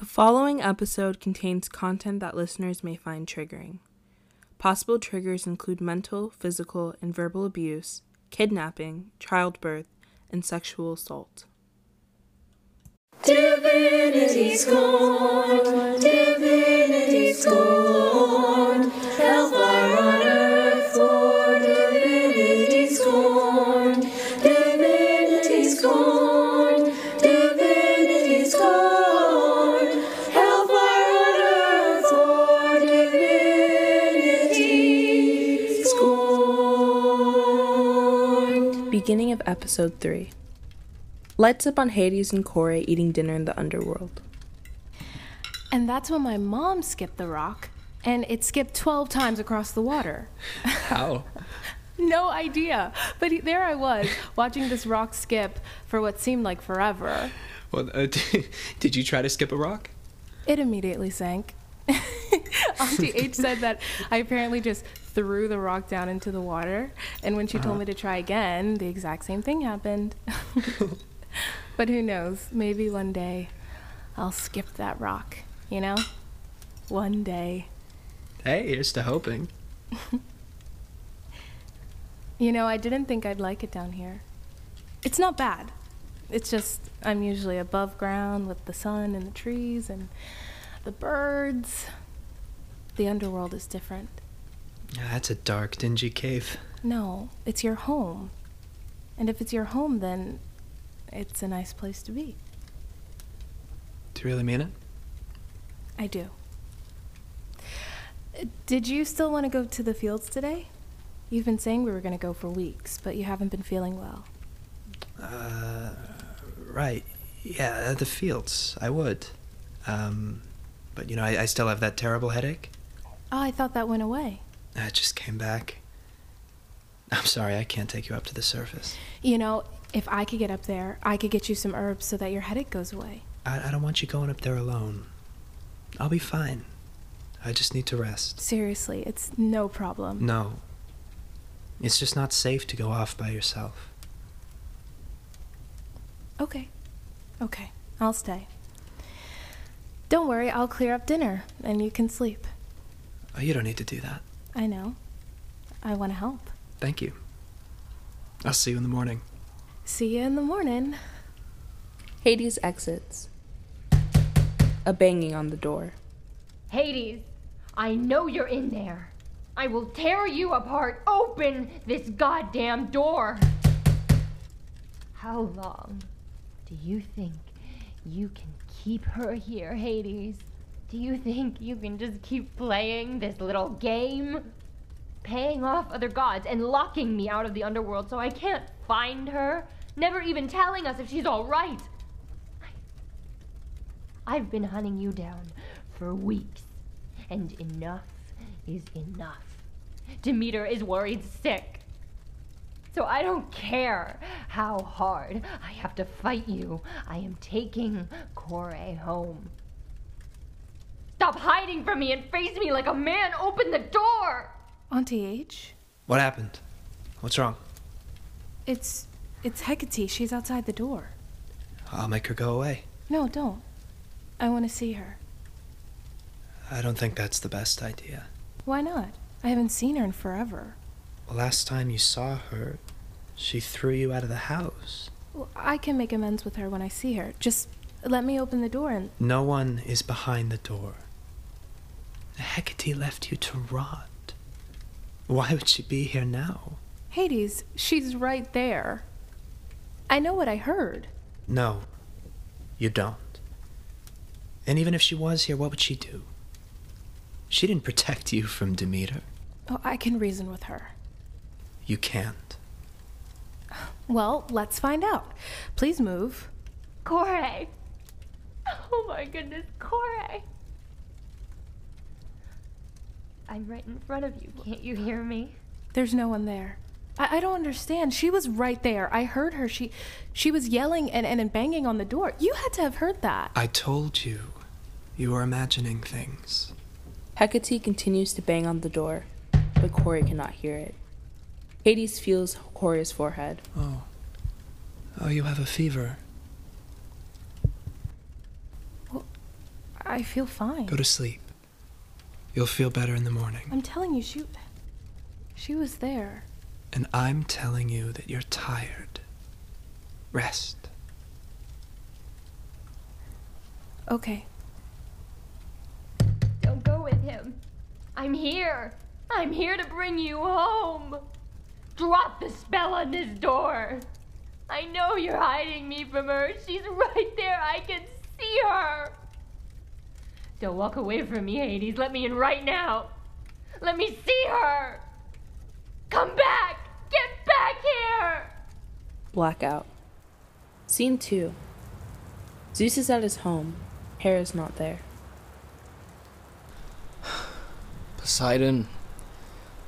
The following episode contains content that listeners may find triggering. Possible triggers include mental, physical, and verbal abuse, kidnapping, childbirth, and sexual assault. Divinity scorned, divinity scorned, episode 3. Lights up on Hades and Kore eating dinner in the underworld. And that's when my mom skipped the rock, and it skipped 12 times across the water. How? No idea. But he- there I was, watching this rock skip for what seemed like forever. Well, uh, did you try to skip a rock? It immediately sank. Auntie H said that I apparently just threw the rock down into the water, and when she told uh-huh. me to try again, the exact same thing happened. but who knows? Maybe one day I'll skip that rock, you know? One day. Hey, here's to hoping. You know, I didn't think I'd like it down here. It's not bad. It's just I'm usually above ground with the sun and the trees and the birds. The underworld is different. Yeah, that's a dark, dingy cave. No, it's your home. And if it's your home, then it's a nice place to be. Do you really mean it? I do. Uh, Did you still want to go to the fields today? You've been saying we were going to go for weeks, but you haven't been feeling well. Uh, right. Yeah, the fields. I would. Um, but you know, I, I still have that terrible headache. Oh, I thought that went away. It just came back. I'm sorry, I can't take you up to the surface. You know, if I could get up there, I could get you some herbs so that your headache goes away. I, I don't want you going up there alone. I'll be fine. I just need to rest. Seriously, it's no problem. No. It's just not safe to go off by yourself. Okay. Okay. I'll stay. Don't worry, I'll clear up dinner and you can sleep. Oh, you don't need to do that. I know. I want to help. Thank you. I'll see you in the morning. See you in the morning. Hades exits. A banging on the door. Hades, I know you're in there. I will tear you apart. Open this goddamn door. How long do you think you can keep her here, Hades? Do you think you can just keep playing this little game? Paying off other gods and locking me out of the underworld so I can't find her? Never even telling us if she's alright. I've been hunting you down for weeks, and enough is enough. Demeter is worried sick. So I don't care how hard I have to fight you. I am taking Kore home. Stop hiding from me and face me like a man. Open the door. Auntie H? What happened? What's wrong? It's it's Hecate. She's outside the door. I'll make her go away. No, don't. I want to see her. I don't think that's the best idea. Why not? I haven't seen her in forever. Last time you saw her, she threw you out of the house. Well, I can make amends with her when I see her. Just let me open the door and No one is behind the door. Hecate left you to rot. Why would she be here now? Hades, she's right there. I know what I heard. No, you don't. And even if she was here, what would she do? She didn't protect you from Demeter. Oh, I can reason with her. You can't. Well, let's find out. Please move. Kore. Oh my goodness, Kore. I'm right in front of you. Can't you hear me? There's no one there. I, I don't understand. She was right there. I heard her. She she was yelling and, and, and banging on the door. You had to have heard that. I told you. You are imagining things. Hecate continues to bang on the door, but Kore cannot hear it. Hades feels Kore's forehead. Oh. Oh, you have a fever. I feel fine. Go to sleep. You'll feel better in the morning. I'm telling you, she. She was there. And I'm telling you that you're tired. Rest. Okay. Don't go with him. I'm here. I'm here to bring you home. Drop the spell on this door. I know you're hiding me from her. She's right there. I can see her. Don't walk away from me, Hades. Let me in right now. Let me see her. Come back. Get back here. Blackout. Scene 2. Zeus is at his home. Hera's not there. Poseidon,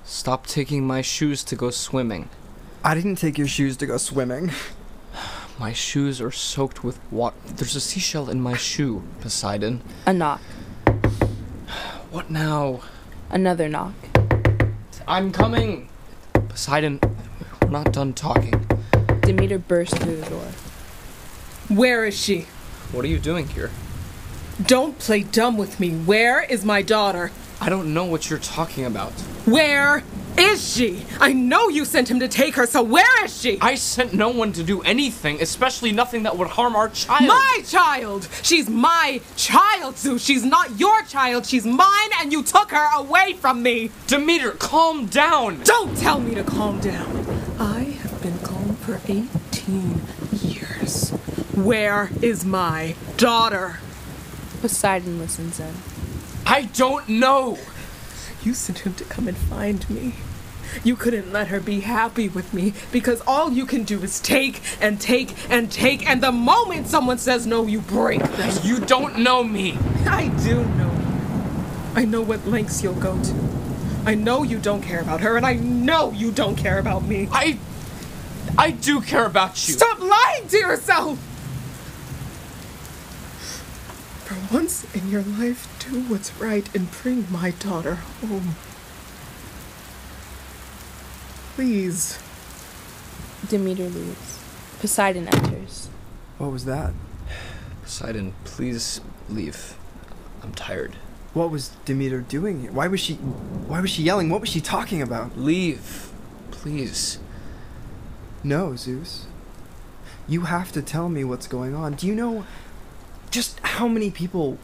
stop taking my shoes to go swimming. I didn't take your shoes to go swimming. My shoes are soaked with water. There's a seashell in my shoe, Poseidon. A knock. What now? Another knock. I'm coming! Poseidon, we're not done talking. Demeter bursts through the door. Where is she? What are you doing here? Don't play dumb with me. Where is my daughter? I don't know what you're talking about. Where is she? I know you sent him to take her, so where is she? I sent no one to do anything, especially nothing that would harm our child. My child! She's my child, Zeus. She's not your child. She's mine, and you took her away from me. Demeter, calm down! Don't tell me to calm down. I have been calm for 18 years. Where is my daughter? Poseidon listens in. I don't know! You sent him to come and find me. You couldn't let her be happy with me because all you can do is take and take and take, and the moment someone says no, you break them. You don't know me! I do know. I know what lengths you'll go to. I know you don't care about her, and I know you don't care about me. I. I do care about you! Stop lying to yourself! For once in your life, do what's right and bring my daughter home. Please. Demeter leaves. Poseidon enters. What was that? Poseidon, please leave. I'm tired. What was Demeter doing here? Why was she why was she yelling? What was she talking about? Leave. Please. No, Zeus. You have to tell me what's going on. Do you know just how many people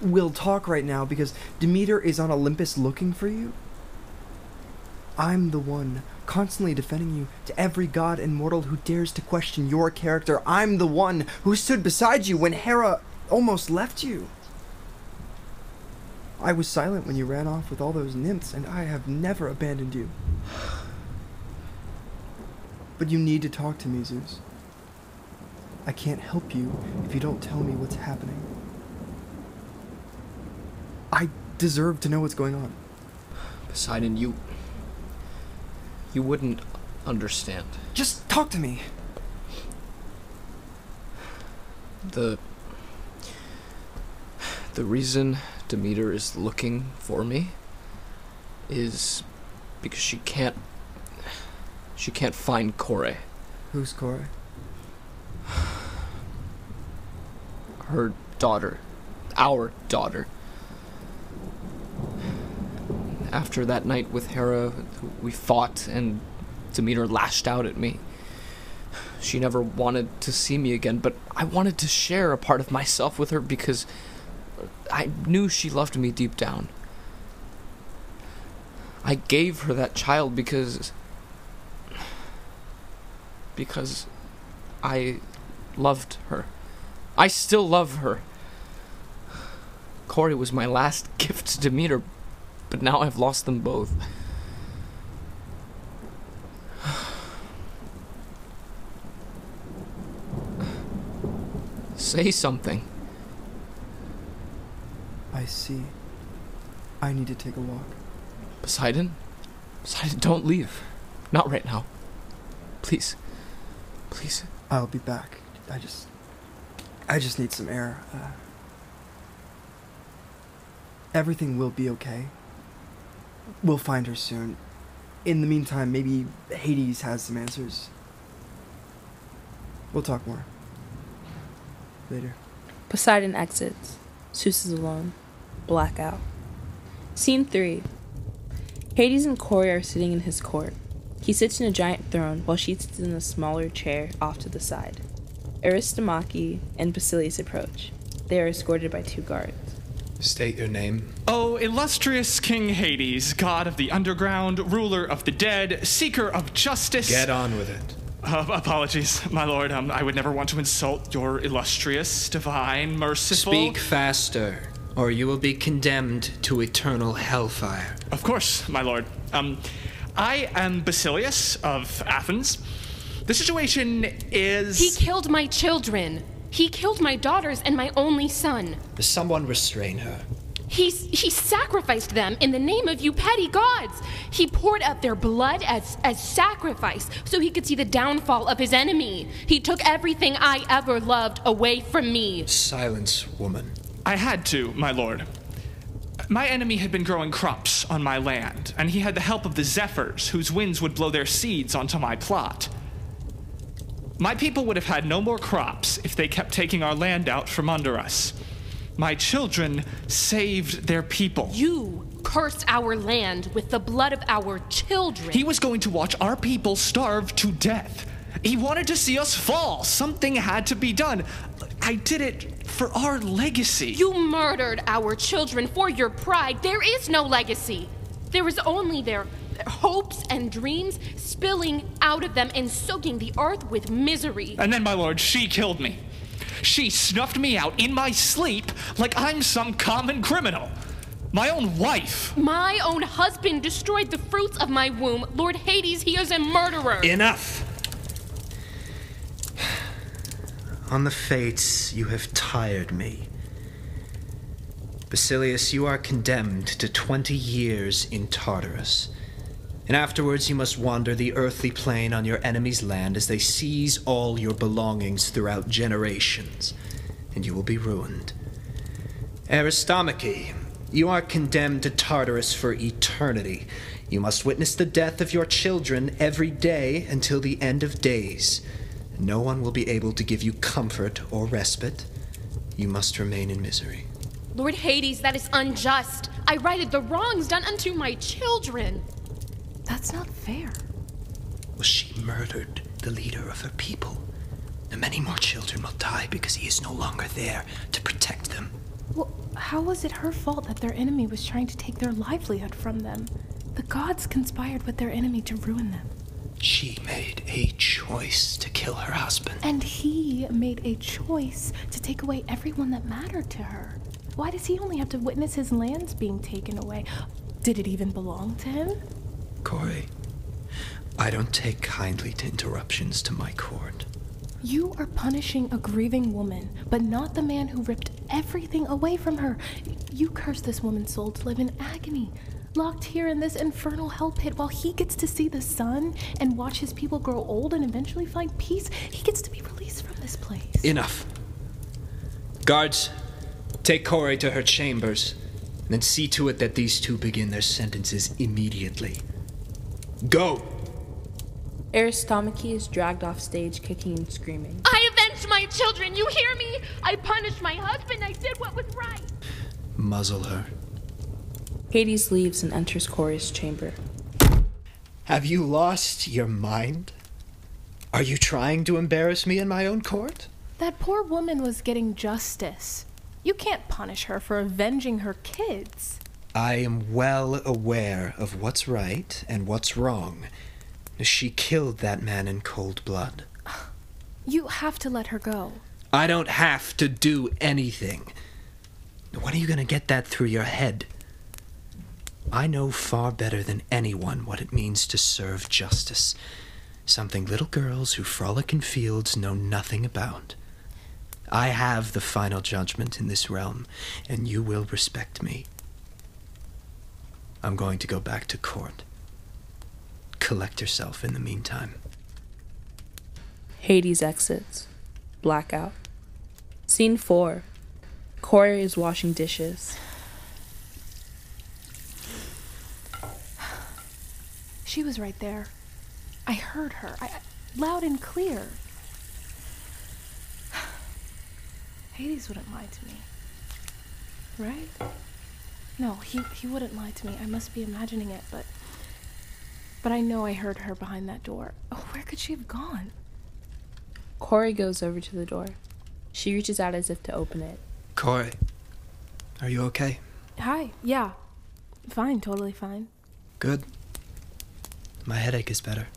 will talk right now because Demeter is on Olympus looking for you? I'm the one constantly defending you to every god and mortal who dares to question your character. I'm the one who stood beside you when Hera almost left you. I was silent when you ran off with all those nymphs, and I have never abandoned you. But you need to talk to me, Zeus. I can't help you if you don't tell me what's happening. I deserve to know what's going on. Poseidon, you. You wouldn't understand. Just talk to me. The. The reason Demeter is looking for me is because she can't. She can't find Kore. Who's Kore? Her daughter. Our daughter. After that night with Hera, we fought and Demeter lashed out at me. She never wanted to see me again, but I wanted to share a part of myself with her because I knew she loved me deep down. I gave her that child because. because I loved her. I still love her. Kore was my last gift to Demeter, but now I've lost them both. Say something. I see. I need to take a walk. Poseidon? Poseidon, don't leave. Not right now. Please. Please. I'll be back. I just. I just need some air. Uh, everything will be okay. We'll find her soon. In the meantime, maybe Hades has some answers. We'll talk more. Later. Poseidon exits. Zeus is alone. Blackout. Scene 3. Hades and Kore are sitting in his court. He sits in a giant throne while she sits in a smaller chair off to the side. Aristomache and Basilius approach. They are escorted by two guards. State your name. Oh, illustrious King Hades, god of the underground, ruler of the dead, seeker of justice. Get on with it. Uh, apologies, my lord. Um, I would never want to insult your illustrious, divine, merciful. Speak faster, or you will be condemned to eternal hellfire. Of course, my lord. Um, I am Basilius of Athens. The situation is. He killed my children. He killed my daughters and my only son. Someone restrain her. He's, he sacrificed them in the name of you petty gods. He poured out their blood as, as sacrifice so he could see the downfall of his enemy. He took everything I ever loved away from me. Silence, woman. I had to, my lord. My enemy had been growing crops on my land, and he had the help of the Zephyrs, whose winds would blow their seeds onto my plot. My people would have had no more crops if they kept taking our land out from under us. My children saved their people. You cursed our land with the blood of our children. He was going to watch our people starve to death. He wanted to see us fall. Something had to be done. I did it for our legacy. You murdered our children for your pride. There is no legacy. There is only their, hopes and dreams spilling out of them and soaking the earth with misery. And then, my lord, she killed me. She snuffed me out in my sleep like I'm some common criminal. My own wife. My own husband destroyed the fruits of my womb. Lord Hades, he is a murderer. Enough! On the fates, you have tired me. Basilius, you are condemned to 20 years in Tartarus. And afterwards, you must wander the earthly plane on your enemy's land as they seize all your belongings throughout generations, and you will be ruined. Aristomache, you are condemned to Tartarus for eternity. You must witness the death of your children every day until the end of days. No one will be able to give you comfort or respite. You must remain in misery. Lord Hades, that is unjust. I righted the wrongs done unto my children. That's not fair. Well, she murdered the leader of her people. And many more children will die because he is no longer there to protect them. Well, how was it her fault that their enemy was trying to take their livelihood from them? The gods conspired with their enemy to ruin them. She made a choice to kill her husband. And he made a choice to take away everyone that mattered to her. Why does he only have to witness his lands being taken away? Did it even belong to him? Kore, I don't take kindly to interruptions to my court. You are punishing a grieving woman, but not the man who ripped everything away from her. You curse this woman's soul to live in agony, locked here in this infernal hell pit while he gets to see the sun and watch his people grow old and eventually find peace. He gets to be released from this place. Enough. Guards, take Kore to her chambers, and then see to it that these two begin their sentences immediately. Go! Aristomache is dragged off stage, kicking and screaming. I avenged my children. You hear me? I punished my husband. I did what was right. Muzzle her. Hades leaves and enters Kore's chamber. Have you lost your mind? Are you trying to embarrass me in my own court? That poor woman was getting justice. You can't punish her for avenging her kids. I am well aware of what's right and what's wrong. She killed that man in cold blood. You have to let her go. I don't have to do anything. When are you going to get that through your head? I know far better than anyone what it means to serve justice. Something little girls who frolic in fields know nothing about. I have the final judgment in this realm, and you will respect me. I'm going to go back to court. Collect yourself in the meantime. Hades exits. Blackout. Scene 4. Kore is washing dishes. She was right there. I heard her, I, I- loud and clear. Hades wouldn't lie to me. right? No, he, he wouldn't lie to me. I must be imagining it, but. But I know I heard her behind that door. Oh, where could she have gone? Kore goes over to the door. She reaches out as if to open it. Kore, are you okay? Hi, yeah. Fine, totally fine. Good. My headache is better.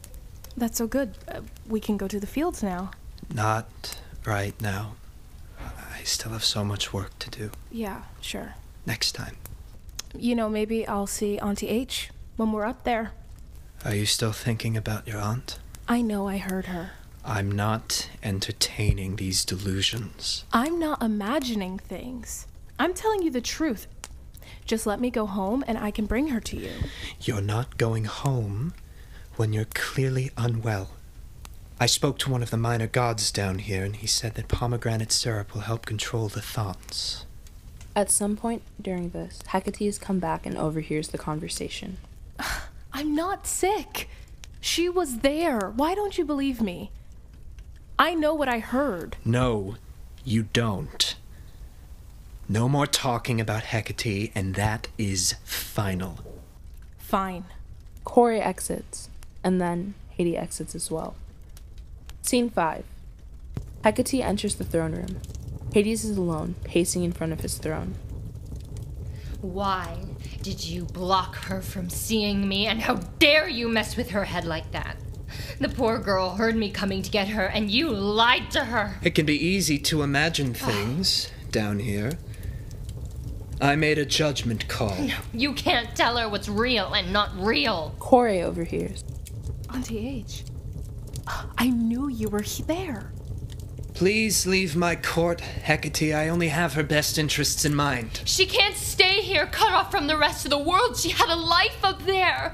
That's so good. Uh, we can go to the fields now. Not right now. I still have so much work to do. Yeah, sure. Next time. You know, maybe I'll see Auntie H when we're up there. Are you still thinking about your aunt? I know I heard her. I'm not entertaining these delusions. I'm not imagining things. I'm telling you the truth. Just let me go home and I can bring her to you. You're not going home when you're clearly unwell. I spoke to one of the minor gods down here, and he said that pomegranate syrup will help control the thoughts. At some point during this, Hecate has come back and overhears the conversation. I'm not sick. She was there. Why don't you believe me? I know what I heard. No, you don't. No more talking about Hecate, and that is final. Fine. Kore exits, and then Hades exits as well. Scene 5 Hecate enters the throne room. Hades is alone, pacing in front of his throne. Why did you block her from seeing me? And how dare you mess with her head like that? The poor girl heard me coming to get her, and you lied to her. It can be easy to imagine ah. things down here. I made a judgment call. No, You can't tell her what's real and not real. Kore overhears. Auntie H. I knew you were there. Please leave my court, Hecate. I only have her best interests in mind. She can't stay here, cut off from the rest of the world. She had a life up there.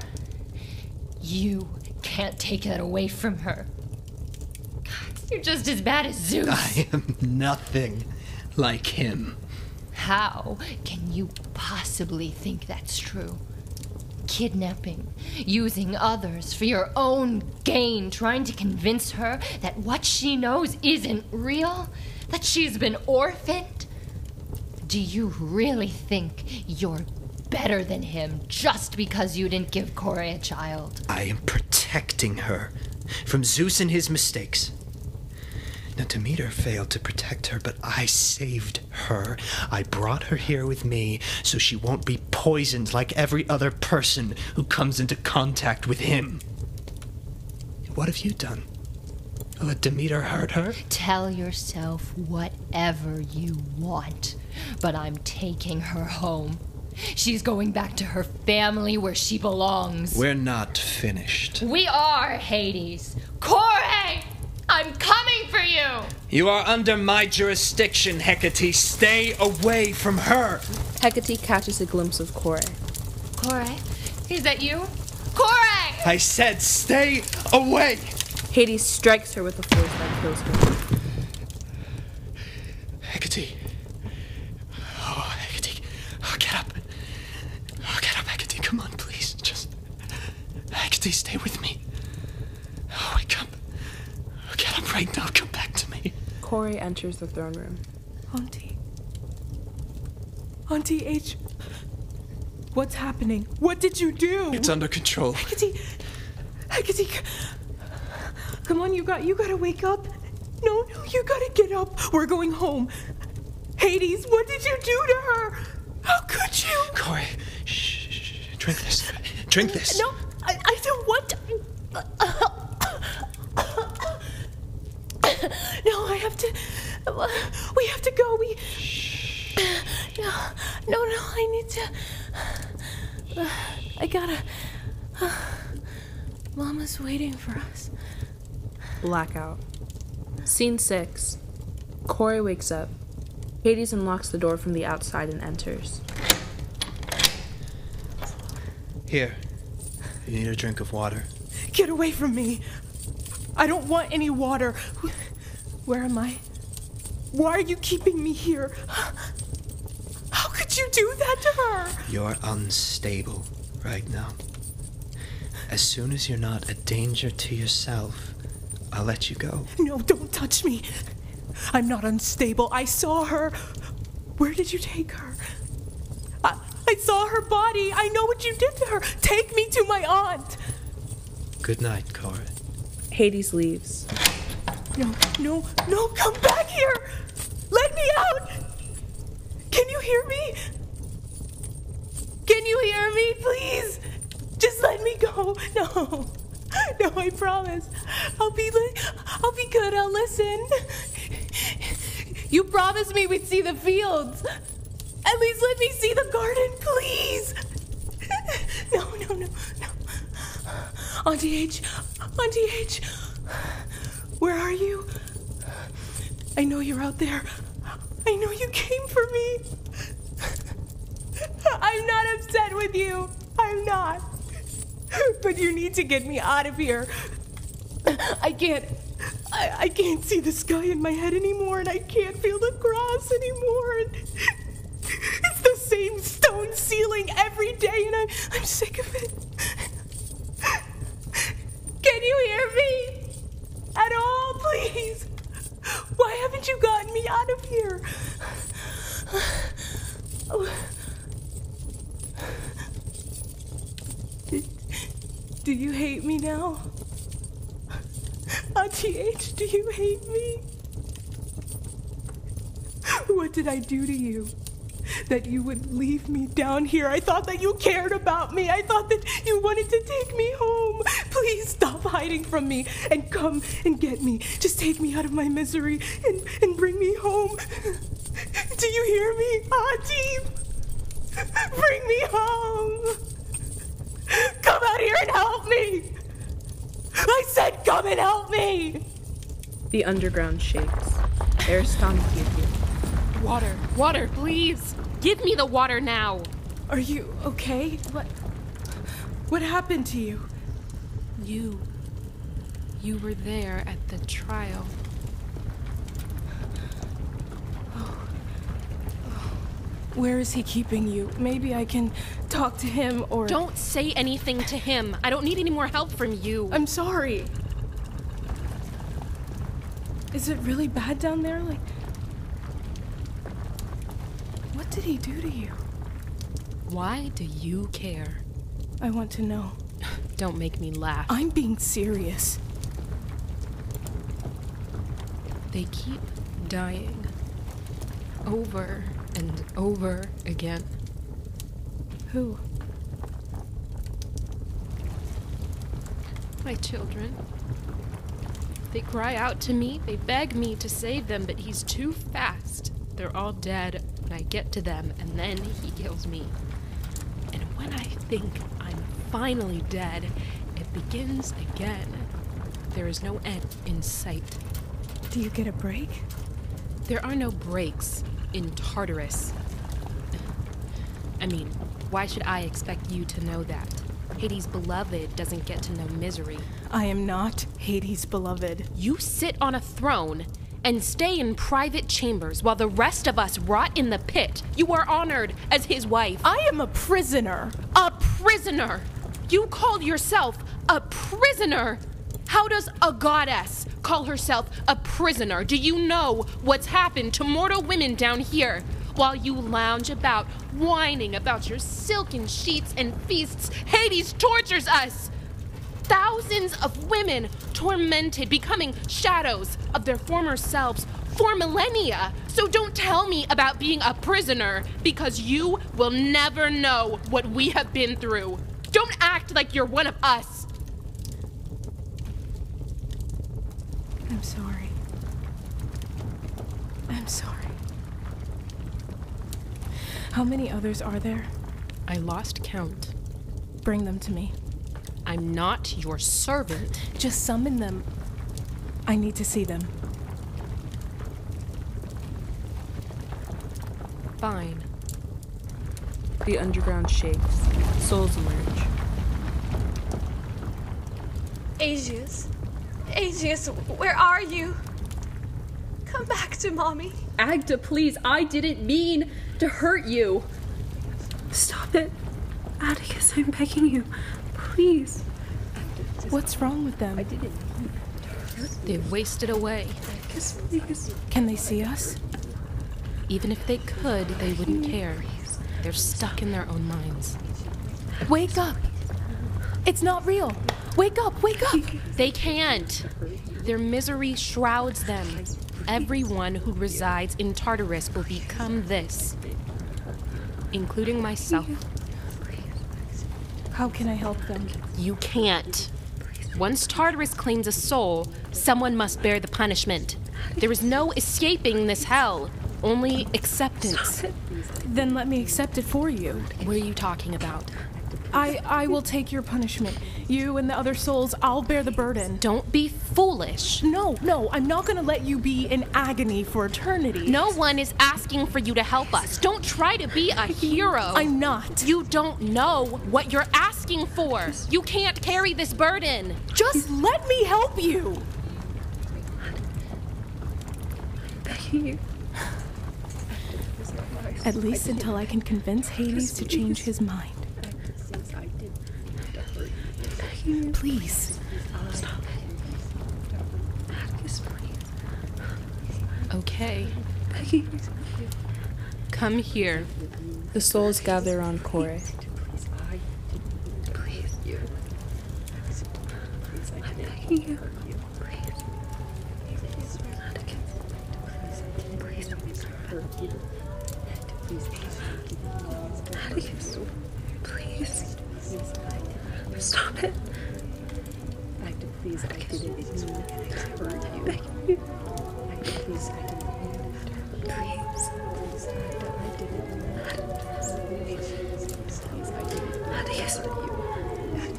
You can't take that away from her. God, you're just as bad as Zeus. I am nothing like him. How can you possibly think that's true? Kidnapping, using others for your own gain, trying to convince her that what she knows isn't real, that she's been orphaned. Do you really think you're better than him just because you didn't give Kore a child? I am protecting her from Zeus and his mistakes. Now, Demeter failed to protect her, but I saved her. I brought her here with me so she won't be poisoned like every other person who comes into contact with him. What have you done? Let Demeter hurt her? Tell yourself whatever you want, but I'm taking her home. She's going back to her family where she belongs. We're not finished. We are, Hades. Kore! I'm coming for you! You are under my jurisdiction, Hecate. Stay away from her. Hecate catches a glimpse of Kore. Kore? Is that you? Kore! I said stay away. Hades strikes her with a force that kills her. Hecate. Oh, Hecate. Oh, get up. Oh, get up, Hecate. Come on, please. Just. Hecate, stay with me. Oh, wake up. Get up right now. Come back to me. Kore enters the throne room. Auntie. Auntie H. What's happening? What did you do? It's under control. Hecate. Hecate. c- Come on, you got you gotta wake up. No, no, you gotta get up. We're going home. Hades, what did you do to her? How could you? Kore, shh, shh, shh. Drink this. Drink this. No, I, I don't want to. No, I have to. We have to go. We. No, no, no. I need to. I gotta. Mama's waiting for us. Blackout. Scene 6. Kore wakes up. Hades unlocks the door from the outside and enters. Here. You need a drink of water. Get away from me. I don't want any water. Where am I? Why are you keeping me here? How could you do that to her? You're unstable right now. As soon as you're not a danger to yourself, I'll let you go. No, don't touch me. I'm not unstable. I saw her. Where did you take her? I, I saw her body. I know what you did to her. Take me to my aunt. Good night, Cora. Hades leaves. No, no, no, come back here! Let me out! Can you hear me? Can you hear me, please? Just let me go. No. No, I promise. I'll be li- I'll be good. I'll listen. You promised me we'd see the fields. At least let me see the garden, please. No, no, no, no. Auntie H, Auntie H, where are you? I know you're out there. I know you came for me. I'm not upset with you. I'm not. But you need to get me out of here. I can't. I, I can't see the sky in my head anymore, and I can't feel the grass anymore. And it's the same stone ceiling every day, and I'm, I'm sick of it. Can you hear me? At all, please? Why me out of here? Do, do you hate me now? Auntie H, do you hate me? What did I do to you? That you would leave me down here. I thought that you cared about me. I thought that you wanted to take me home. Please stop hiding from me and come and get me. Just take me out of my misery and, and bring me home. Do you hear me, Auntie? Bring me home. Come out here and help me. I said, come and help me. The underground shakes. Aristomache. Water, water, please. Give me the water now. Are you okay? What? What happened to you? You. You were there at the trial. Oh. Where is he keeping you? Maybe I can talk to him or. Don't say anything to him. I don't need any more help from you. I'm sorry. Is it really bad down there? Like. What did he do to you? Why do you care? I want to know. Don't make me laugh. I'm being serious. They keep dying. Over and over again. Who? My children. They cry out to me, they beg me to save them, but he's too fast. They're all dead, and I get to them, and then he kills me. And when I think I'm finally dead, it begins again. There is no end in sight. Do you get a break? There are no breaks in Tartarus. I mean, why should I expect you to know that? Hades' beloved doesn't get to know misery. I am not Hades' beloved. You sit on a throne and stay in private chambers while the rest of us rot in the pit. You are honored as his wife. I am a prisoner. A prisoner! You call yourself a prisoner! How does a goddess call herself a prisoner? Do you know what's happened to mortal women down here? While you lounge about, whining about your silken sheets and feasts, Hades tortures us! Thousands of women tormented, becoming shadows of their former selves for millennia. So don't tell me about being a prisoner, because you will never know what we have been through. Don't act like you're one of us. I'm sorry. I'm sorry. How many others are there? I lost count. Bring them to me. I'm not your servant. Just summon them. I need to see them. Fine. The underground shakes. Souls emerge. Aegeus. Aegeus, where are you? Come back to mommy. Agda, please, I didn't mean to hurt you. Stop it. Atticus, I'm begging you. Please. What's wrong with them? They've wasted away. Can they see us? Even if they could, they wouldn't care. They're stuck in their own minds. Wake up! It's not real! Wake up! Wake up! They can't. Their misery shrouds them. Everyone who resides in Tartarus will become this, including myself. How can I help them? You can't. Once Tartarus claims a soul, someone must bear the punishment. There is no escaping this hell, only acceptance. Then let me accept it for you. What are you talking about? I I will take your punishment. You and the other souls, I'll bear the burden. Don't be foolish. No, no, I'm not gonna let you be in agony for eternity. No one is asking for you to help us. Don't try to be a hero. I'm not. You don't know what you're asking for. You can't carry this burden. Just let me help you. You. At least until I can convince Hades to change his mind. Please. Stop. Okay. Begging. Come here. The souls gather around Kore. Please. I'm begging you. Please. Please. Please. Stop it. Please, I didn't mean to hurt you. Begging you. Please, I didn't mean to hurt you. Please. I didn't. Please, I didn't. Atticus.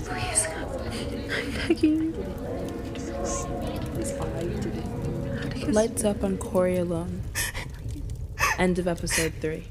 Please. I'm begging. Please, I didn't. Lights up on Kore alone. End of episode 3.